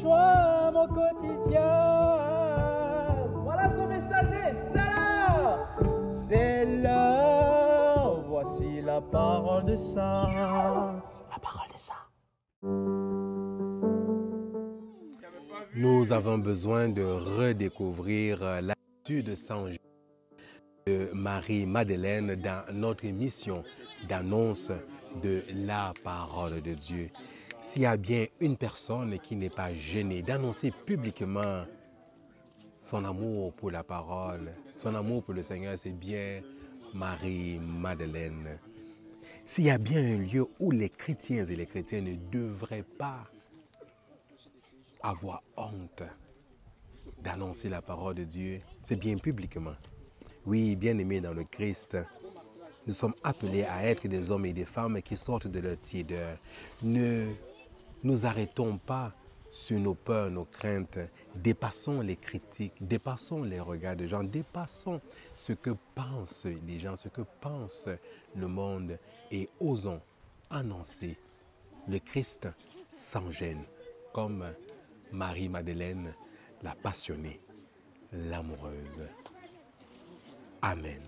joie mon quotidien. Voilà son messager, c'est l'heure. C'est l'heure, voici la parole de ça. La parole de ça. Nous avons besoin de redécouvrir l'attitude de Saint de Marie-Madeleine dans notre émission d'annonce de la parole de Dieu. S'il y a bien une personne qui n'est pas gênée d'annoncer publiquement son amour pour la parole, son amour pour le Seigneur, c'est bien Marie-Madeleine. S'il y a bien un lieu où les chrétiens et les chrétiennes ne devraient pas avoir honte d'annoncer la parole de Dieu, c'est bien publiquement. Oui, bien aimés dans le Christ, nous sommes appelés à être des hommes et des femmes qui sortent de leur tiédeur. Ne nous arrêtons pas sur nos peurs, nos craintes. Dépassons les critiques, dépassons les regards des gens, dépassons ce que pensent les gens, ce que pense le monde et osons annoncer le Christ sans gêne, comme Marie-Madeleine, la passionnée, l'amoureuse. Amen.